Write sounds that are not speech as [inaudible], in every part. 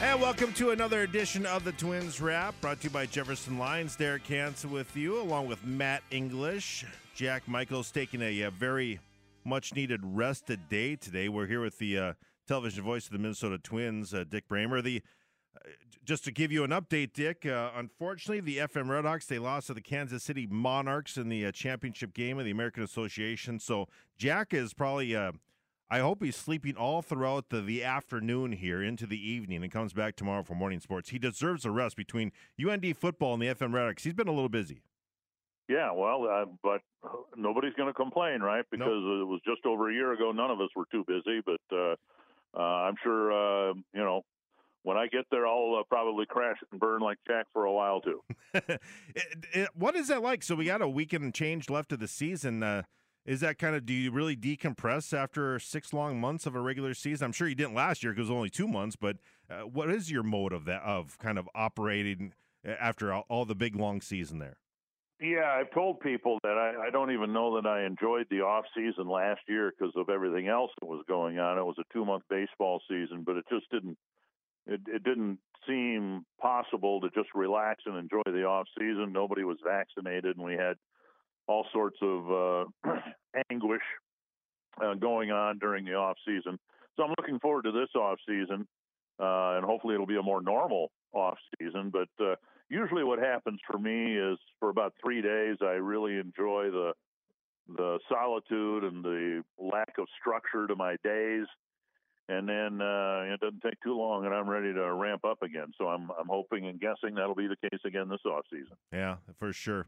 And welcome to another edition of the Twins Wrap, brought to you by Jefferson Lines. Derek Hansen with you, along with Matt English. Jack Michaels taking a, a very much needed rested day today. We're here with the uh, television voice of the Minnesota Twins, uh, Dick Bremer. The uh, just to give you an update, Dick. Uh, unfortunately, the FM Redhawks they lost to the Kansas City Monarchs in the uh, championship game of the American Association. So Jack is probably uh, I hope he's sleeping all throughout the, the afternoon here into the evening and comes back tomorrow for morning sports. He deserves a rest between UND football and the FM Redhawks. He's been a little busy. Yeah, well, uh, but nobody's going to complain, right? Because nope. it was just over a year ago. None of us were too busy, but uh, uh, I'm sure uh, you know when I get there, I'll uh, probably crash and burn like Jack for a while too. [laughs] it, it, what is that like? So we got a weekend and change left of the season. Uh, is that kind of do you really decompress after six long months of a regular season? I'm sure you didn't last year because it was only two months, but uh, what is your mode of that of kind of operating uh, after all, all, the big long season there? Yeah, I've told people that I, I don't even know that I enjoyed the off season last year because of everything else that was going on. It was a two month baseball season, but it just didn't it, it didn't seem possible to just relax and enjoy the off season. Nobody was vaccinated, and we had all sorts of uh, [clears throat] anguish uh, going on during the off season. So I'm looking forward to this off season, uh, and hopefully it'll be a more normal off season. But usually, what happens for me is for about three days, I really enjoy the the solitude and the lack of structure to my days. And then uh, it doesn't take too long, and I'm ready to ramp up again. So I'm I'm hoping and guessing that'll be the case again this off season. Yeah, for sure.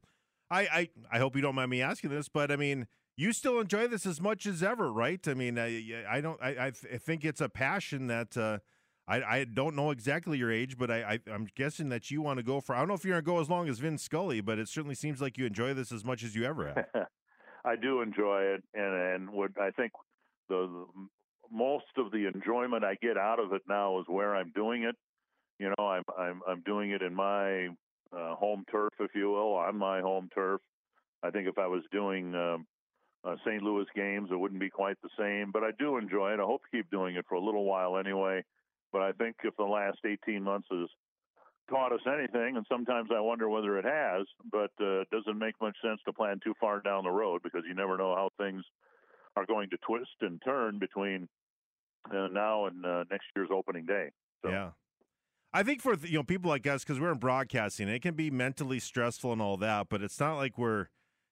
I, I, I hope you don't mind me asking this, but I mean, you still enjoy this as much as ever, right? I mean, I, I don't, I, I think it's a passion that uh, I, I don't know exactly your age, but I, I, am guessing that you want to go for. I don't know if you're to go as long as Vin Scully, but it certainly seems like you enjoy this as much as you ever have. [laughs] I do enjoy it, and and what I think the, the most of the enjoyment I get out of it now is where I'm doing it. You know, I'm I'm I'm doing it in my uh, home turf, if you will, on my home turf. I think if I was doing um, uh, St. Louis games, it wouldn't be quite the same. But I do enjoy it. I hope to keep doing it for a little while anyway. But I think if the last 18 months has taught us anything, and sometimes I wonder whether it has, but uh, it doesn't make much sense to plan too far down the road because you never know how things are going to twist and turn between uh, now and uh, next year's opening day. So. Yeah. I think for you know people like us because we're in broadcasting, it can be mentally stressful and all that, but it's not like we're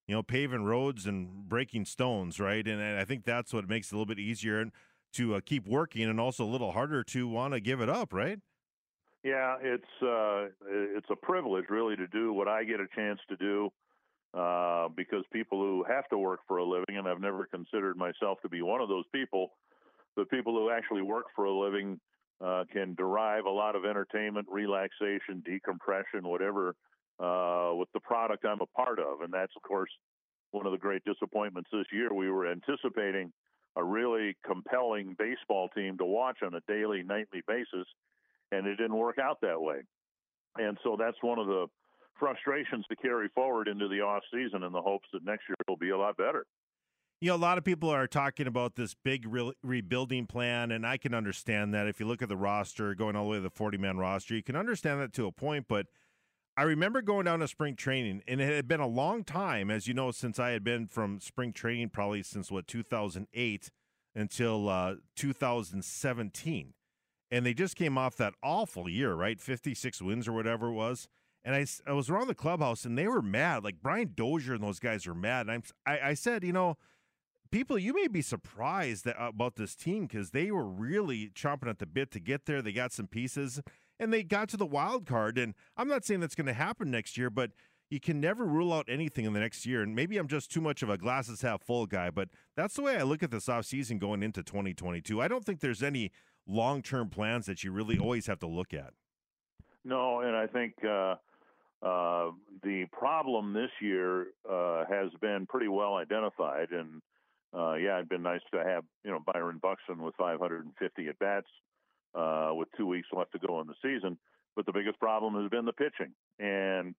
you know paving roads and breaking stones, right? And, and I think that's what makes it a little bit easier to uh, keep working and also a little harder to want to give it up, right? Yeah, it's uh, it's a privilege really to do what I get a chance to do uh, because people who have to work for a living, and I've never considered myself to be one of those people, the people who actually work for a living uh, can derive a lot of entertainment, relaxation, decompression, whatever, uh, with the product I'm a part of. And that's, of course, one of the great disappointments this year. We were anticipating a really compelling baseball team to watch on a daily, nightly basis, and it didn't work out that way. And so that's one of the frustrations to carry forward into the off season in the hopes that next year will be a lot better you know, a lot of people are talking about this big re- rebuilding plan, and I can understand that. If you look at the roster, going all the way to the 40 man roster, you can understand that to a point. But I remember going down to spring training, and it had been a long time, as you know, since I had been from spring training, probably since what, 2008 until uh, 2017. And they just came off that awful year, right? 56 wins or whatever it was. And I, I was around the clubhouse and they were mad. Like Brian Dozier and those guys were mad. And I'm, I, I said, you know, people, you may be surprised that, about this team because they were really chomping at the bit to get there. They got some pieces and they got to the wild card. And I'm not saying that's going to happen next year, but you can never rule out anything in the next year. And maybe I'm just too much of a glasses half full guy, but that's the way I look at this offseason going into 2022. I don't think there's any long term plans that you really always have to look at. No, and I think uh, uh, the problem this year uh, has been pretty well identified, and uh, yeah, it'd been nice to have you know Byron Buxton with 550 at bats uh, with two weeks left to go in the season. But the biggest problem has been the pitching, and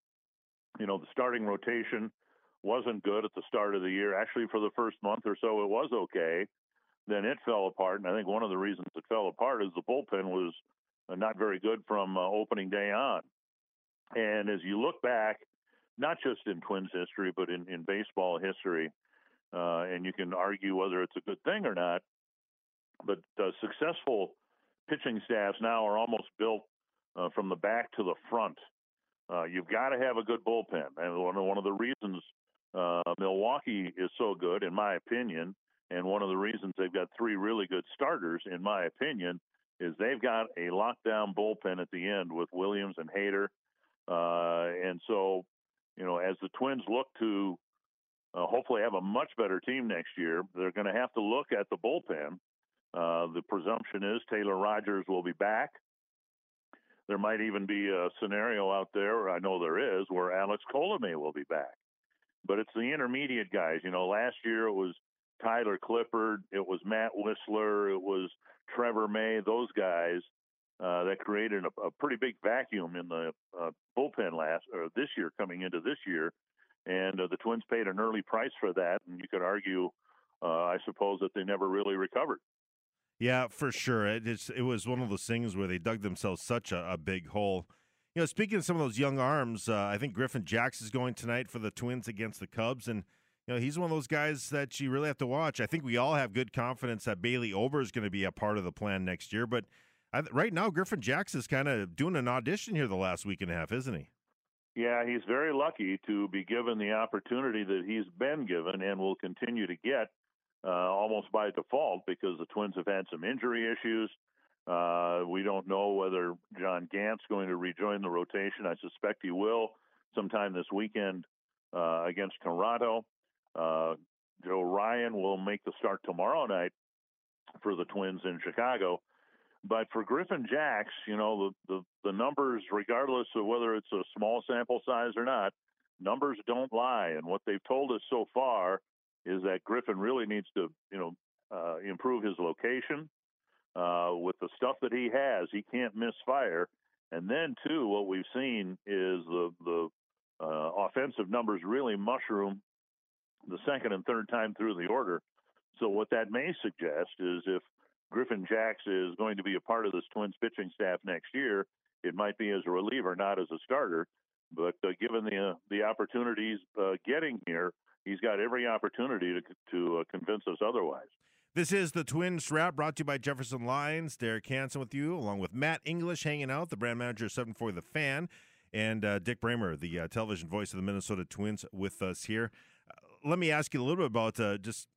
you know the starting rotation wasn't good at the start of the year. Actually, for the first month or so, it was okay. Then it fell apart, and I think one of the reasons it fell apart is the bullpen was not very good from uh, opening day on. And as you look back, not just in Twins history, but in, in baseball history, uh, and you can argue whether it's a good thing or not, but uh, successful pitching staffs now are almost built uh, from the back to the front. Uh, you've got to have a good bullpen, and one of, one of the reasons uh, Milwaukee is so good, in my opinion, and one of the reasons they've got three really good starters, in my opinion, is they've got a lockdown bullpen at the end with Williams and Hader, uh, and so you know as the Twins look to uh, hopefully have a much better team next year, they're going to have to look at the bullpen. Uh, the presumption is Taylor Rogers will be back. There might even be a scenario out there, I know there is, where Alex Colomé will be back. But it's the intermediate guys. You know, last year it was Tyler Clippard, it was Matt Wisler, it was Trevor May, those guys uh, that created a, a, pretty big vacuum in the uh, bullpen last or this year coming into this year, and uh, the Twins paid an early price for that. And you could argue, uh, I suppose, that they never really recovered. Yeah, for sure. It, it was one of those things where they dug themselves such a, a big hole. You know, speaking of some of those young arms, uh, I think Griffin Jax is going tonight for the Twins against the Cubs, and you know he's one of those guys that you really have to watch. I think we all have good confidence that Bailey Ober is going to be a part of the plan next year, but I, right now Griffin Jax is kind of doing an audition here the last week and a half, isn't he? Yeah, he's very lucky to be given the opportunity that he's been given and will continue to get uh, almost by default because the Twins have had some injury issues. Uh, we don't know whether John Gant's going to rejoin the rotation. I suspect he will sometime this weekend uh, against Toronto. Uh, Joe Ryan will make the start tomorrow night for the Twins in Chicago. But for Griffin Jax, you know, the, the, the numbers, regardless of whether it's a small sample size or not, numbers don't lie. And what they've told us so far is that Griffin really needs to, you know, uh, improve his location. Uh, with the stuff that he has, he can't miss fire. And then, too, what we've seen is the the uh, offensive numbers really mushroom the second and third time through the order. So what that may suggest is if Griffin Jax is going to be a part of this Twins pitching staff next year, it might be as a reliever, not as a starter. But uh, given the uh, the opportunities uh, getting here, he's got every opportunity to to uh, convince us otherwise. This is the Twins Wrap brought to you by Jefferson Lines. Derek Hansen with you, along with Matt English hanging out, the brand manager of 740 The Fan, and uh, Dick Bremer, the uh, television voice of the Minnesota Twins, with us here. Let me ask you a little bit about just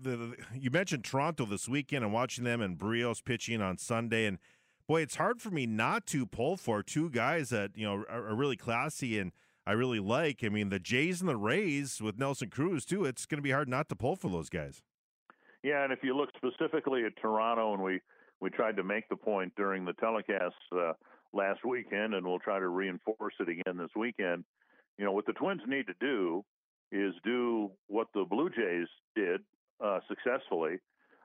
the, You mentioned Toronto this weekend and watching them and Berrios pitching on Sunday, and boy, it's hard for me not to pull for two guys that you know are, are really classy and – I really like. I mean, the Jays and the Rays with Nelson Cruz too. It's going to be hard not to pull for those guys. Yeah, and if you look specifically at Toronto, and we we tried to make the point during the telecast uh, last weekend, and we'll try to reinforce it again this weekend. You know, what the Twins need to do is do what the Blue Jays did uh, successfully.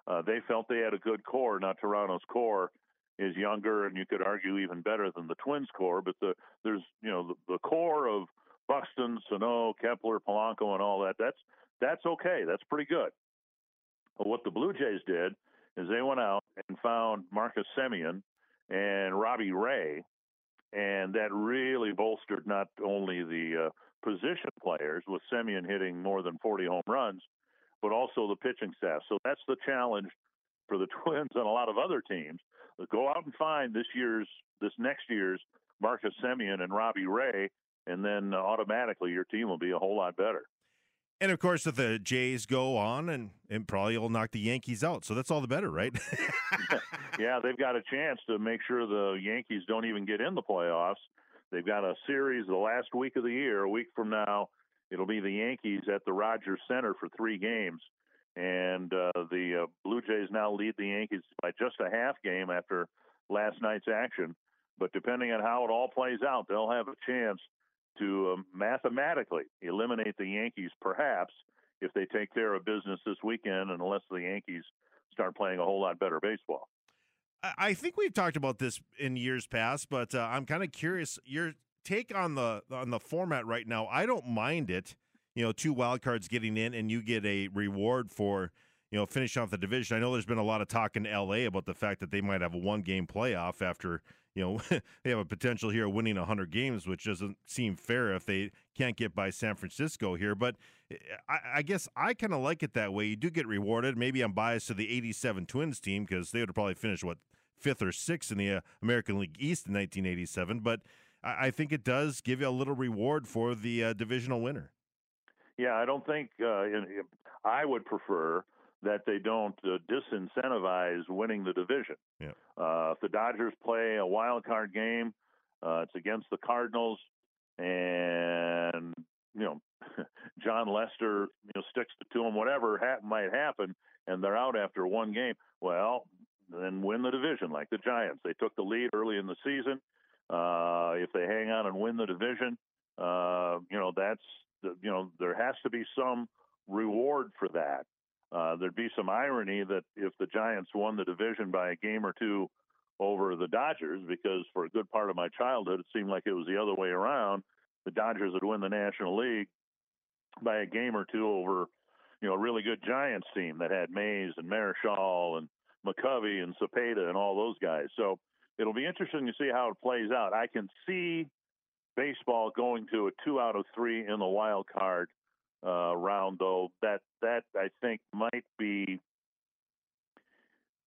Uh, they felt they had a good core. Now Toronto's core is younger, and you could argue even better than the Twins core. But the there's you know the, the core of Buxton, Sano, Kepler, Polanco, and all that. That's that's okay. That's pretty good. But what the Blue Jays did is they went out and found Marcus Semien and Robbie Ray, and that really bolstered not only the uh, position players with Semien hitting more than 40 home runs, but also the pitching staff. So that's the challenge for the [laughs] Twins and a lot of other teams go out and find this year's, this next year's Marcus Semien and Robbie Ray, and then automatically your team will be a whole lot better. And of course, if the Jays go on and, and probably will knock the Yankees out, so that's all the better, right? [laughs] yeah, they've got a chance to make sure the Yankees don't even get in the playoffs. They've got a series the last week of the year. A week from now, it'll be the Yankees at the Rogers Center for three games and uh, the uh, Blue Jays now lead the Yankees by just a half game after last night's action. But depending on how it all plays out, they'll have a chance to um, mathematically eliminate the Yankees, perhaps, if they take care of business this weekend, unless the Yankees start playing a whole lot better baseball. I think we've talked about this in years past, but uh, I'm kind of curious your take on the on the format right now. I don't mind it you know, two wild cards getting in, and you get a reward for you know, finishing off the division. I know there's been a lot of talk in LA about the fact that they might have a one game playoff after, you know, [laughs] they have a potential here of winning 100 games, which doesn't seem fair if they can't get by San Francisco here. But eh, I, I guess I kind of like it that way. You do get rewarded. Maybe I'm biased to the 87 Twins team because they would have probably finished, what, fifth or sixth in the uh, American League East in 1987. But I, I, think it does give you a little reward for the uh, divisional winner. Yeah, I don't think uh, I would prefer that they don't uh, disincentivize winning the division. Yeah. Uh, if the Dodgers play a wild card game, uh, it's against the Cardinals, and you know [laughs] Jon Lester you know sticks to them. Whatever ha- might happen, and they're out after one game. Well, then win the division like the Giants. They took the lead early in the season. Uh, if they hang on and win the division, uh, you know that's you know there has to be some reward for that. Uh, there'd be some irony that if the Giants won the division by a game or two over the Dodgers, because for a good part of my childhood it seemed like it was the other way around. The Dodgers would win the National League by a game or two over, you know, a really good Giants team that had Mays and Marichal and McCovey and Cepeda and all those guys. So it'll be interesting to see how it plays out. I can see baseball going to a two out of three in the wild card uh, round, though. That that I think might be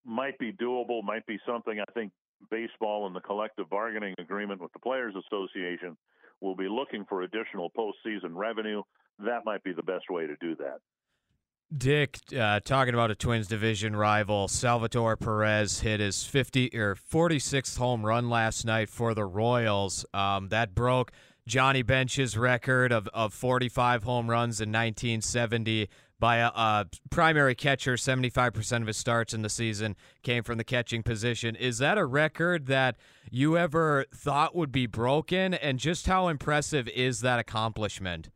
might be doable. Might be something I think baseball and the collective bargaining agreement with the Players Association will be looking for additional postseason revenue. That might be the best way to do that. Dick, uh, talking about a Twins division rival, Salvador Perez hit his 50 or 46th home run last night for the Royals. Um, that broke Johnny Bench's record of, of 45 home runs in 1970 by a, a, primary catcher. 75% of his starts in the season came from the catching position. Is that a record that you ever thought would be broken? And just how impressive is that accomplishment?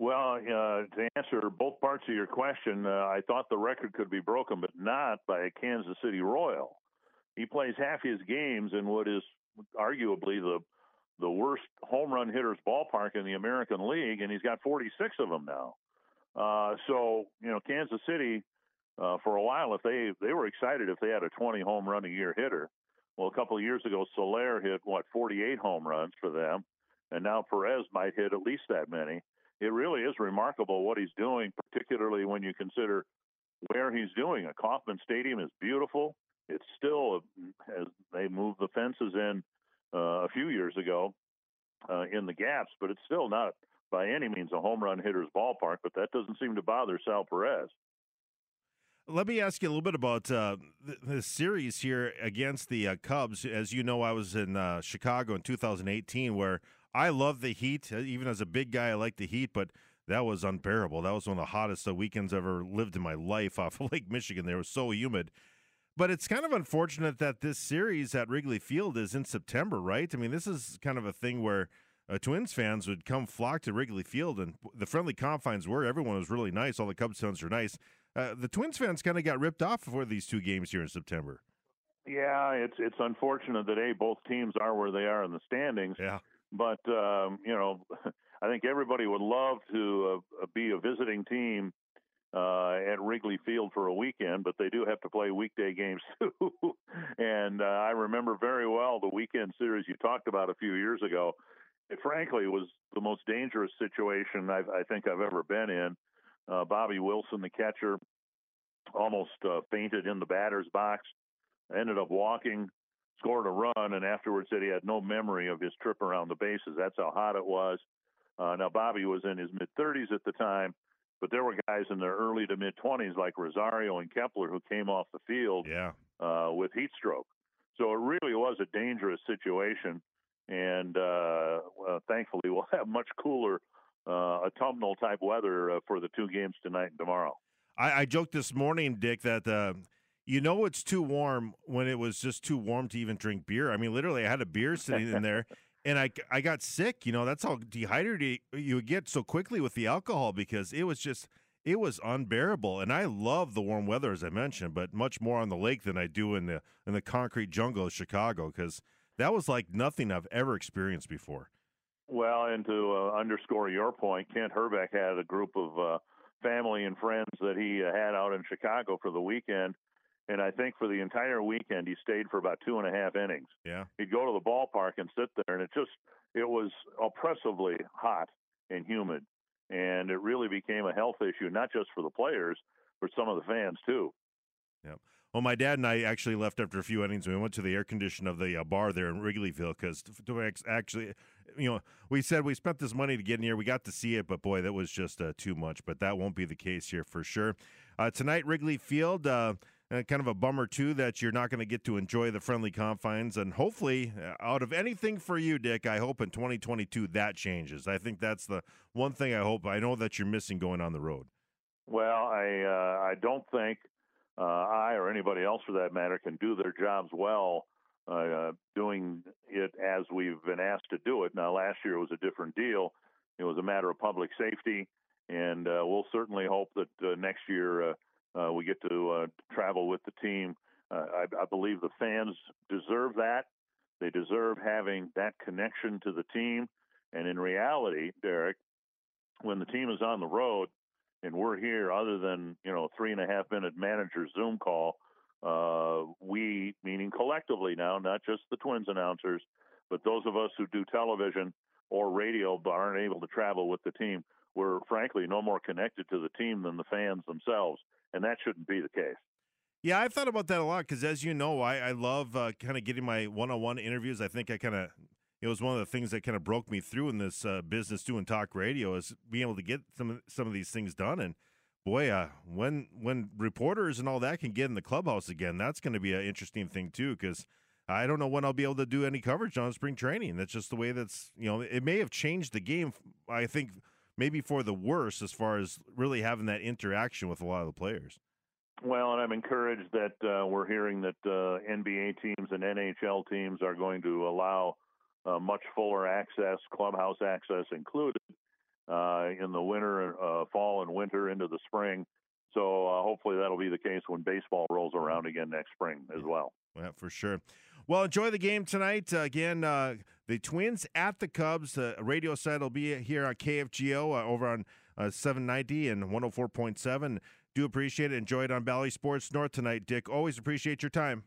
Well, uh, to answer both parts of your question, uh, I thought the record could be broken, but not by a Kansas City Royal. He plays half his games in what is arguably the the worst home run hitters ballpark in the American League, and he's got 46 of them now. Uh, so you know, Kansas City uh, for a while, if they they were excited if they had a 20 home run a year hitter. Well, a couple of years ago, Soler hit what 48 home runs for them, and now Perez might hit at least that many it really is remarkable what he's doing, particularly when you consider where he's doing it. Kauffman Stadium is beautiful. It's still, as they moved the fences in uh, a few years ago uh, in the gaps, but it's still not by any means a home run hitter's ballpark. But that doesn't seem to bother Sal Perez. Let me ask you a little bit about uh, the, series here against the uh, Cubs. As you know, I was in uh, Chicago in 2018, where I love the heat. Uh, even as a big guy, I like the heat, but that was unbearable. That was one of the hottest weekends I've ever lived in my life [laughs] off of Lake Michigan. There was so humid. But it's kind of unfortunate that this series at Wrigley Field is in September, right? I mean, this is kind of a thing where uh, Twins fans would come flock to Wrigley Field, and the friendly confines were everyone was really nice. All the Cubs fans are nice. Uh, the Twins fans kind of got ripped off for these two games here in September. Yeah, it's it's unfortunate that a both teams are where they are in the standings. Yeah. But um, you know, [laughs] I think everybody would love to uh, be a visiting team uh, at Wrigley Field for a weekend, but they do have to play weekday games [laughs] too. and uh, I remember very well the weekend series you talked about a few years ago. It frankly was the most dangerous situation I've, I think I've ever been in. Uh, Bobby Wilson, the catcher, almost uh, fainted in the batter's box. Ended up walking scored a run, and afterwards said he had no memory of his trip around the bases. That's how hot it was. Uh, now Bobby was in his mid 30s at the time, but there were guys in their early to mid 20s like Rosario and Kepler who came off the field yeah. uh, with heat stroke. So it really was a dangerous situation, and uh, well, thankfully [laughs] we'll have much cooler uh, autumnal type weather uh, for the two games tonight and tomorrow. I, I joked this morning, Dick, that uh, you know it's too warm when it was just too warm to even drink beer. I mean, literally, I had a beer sitting in there, [laughs] and I I got sick. You know, that's how dehydrated you get so quickly with the alcohol because it was just it was unbearable. And I love the warm weather as I mentioned, but much more on the lake than I do in the in the concrete jungle of Chicago because that was like nothing I've ever experienced before. Well, and to uh, underscore your point, Kent Hrbek had a group of uh, family and friends that he uh, had out in Chicago for the weekend. And I think for the entire weekend, he stayed for about two and a half innings. Yeah. He'd go to the ballpark and sit there, and it just it was oppressively hot and humid, and it really became a health issue, not just for the players, but some of the fans too. Yep. Well, my dad and I actually left after a few innings. We went to the air condition of the uh, bar there in Wrigleyville because actually, you know, we said we spent this money to get in here. We got to see it, but boy, that was just uh, too much. But that won't be the case here for sure. Uh, tonight, Wrigley Field. Uh, kind of a bummer too that you're not going to get to enjoy the friendly confines and hopefully uh, out of anything for you dick i hope in 2022 that changes i think that's the one thing i hope i know that you're missing going on the road well i uh, i don't think uh, I or anybody else for that matter can do their jobs well uh, doing it as we've been asked to do it. Now, last year was a different deal. It was a matter of public safety, and uh, we'll certainly hope that uh, next year uh, uh, we get to travel with the team. I, I believe the fans deserve that. They deserve having that connection to the team. And in reality, Derek, when the team is on the road, and we're here other than you know three and a half minute manager zoom call uh, we meaning collectively now not just the twins announcers but those of us who do television or radio but aren't able to travel with the team we're frankly no more connected to the team than the fans themselves and that shouldn't be the case. Yeah, I've thought about that a lot because, as you know, I, I love uh, kind of getting my one on one interviews. I think I kind of it was one of the things that kind of broke me through in this uh, business doing talk radio is being able to get some of, some of these things done. And boy uh, when when reporters and all that can get in the clubhouse again that's going to be an interesting thing too because i don't know when i'll be able to do any coverage on spring training. That's just the way that's you know it may have changed the game i think maybe for the worse as far as really having that interaction with a lot of the players well, and I'm encouraged that uh, we're hearing that uh, NBA teams and NHL teams are going to allow uh, much fuller access, clubhouse access included, uh, in the winter, uh, fall, and winter into the spring. So uh, hopefully that'll be the case when baseball rolls around again next spring as well. Yeah, for sure. Well, enjoy the game tonight. Uh, again, uh, the Twins at the Cubs. The radio side will be here on KFGO over on 790 and 104.7. Do appreciate it. Enjoy it on Bally Sports North tonight, Dick. Always appreciate your time.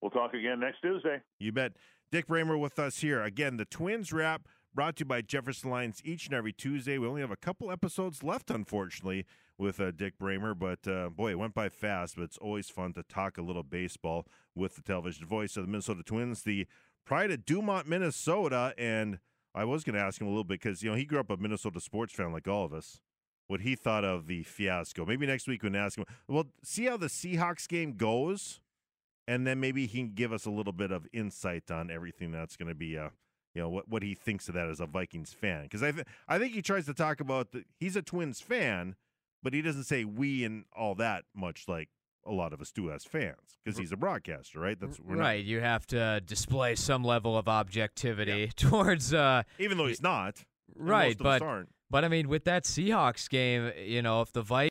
We'll talk again next Tuesday. You bet. Dick Bremer with us here. Again, the Twins Wrap brought to you by Jefferson Lines each and every Tuesday. We only have a couple episodes left, unfortunately, with uh, Dick Bremer, but uh, boy, it went by fast. But it's always fun to talk a little baseball with the television voice of the Minnesota Twins, the pride to Dumont, Minnesota. And I was going to ask him a little bit because, you know, he grew up a Minnesota sports fan like all of us. What he thought of the fiasco. Maybe next week we can ask him. Well, see how the Seahawks game goes and then maybe he can give us a little bit of insight on everything that's going to be uh you know what what he thinks of that as a Vikings fan because I th- I think he tries to talk about the, he's a Twins fan, but he doesn't say we and all that much like a lot of us do as fans because he's a broadcaster, right? That's right. Not, you have to display some level of objectivity yeah. [laughs] towards, uh, even though he's not, right? but but I mean, with that Seahawks game, you know, if the Vikings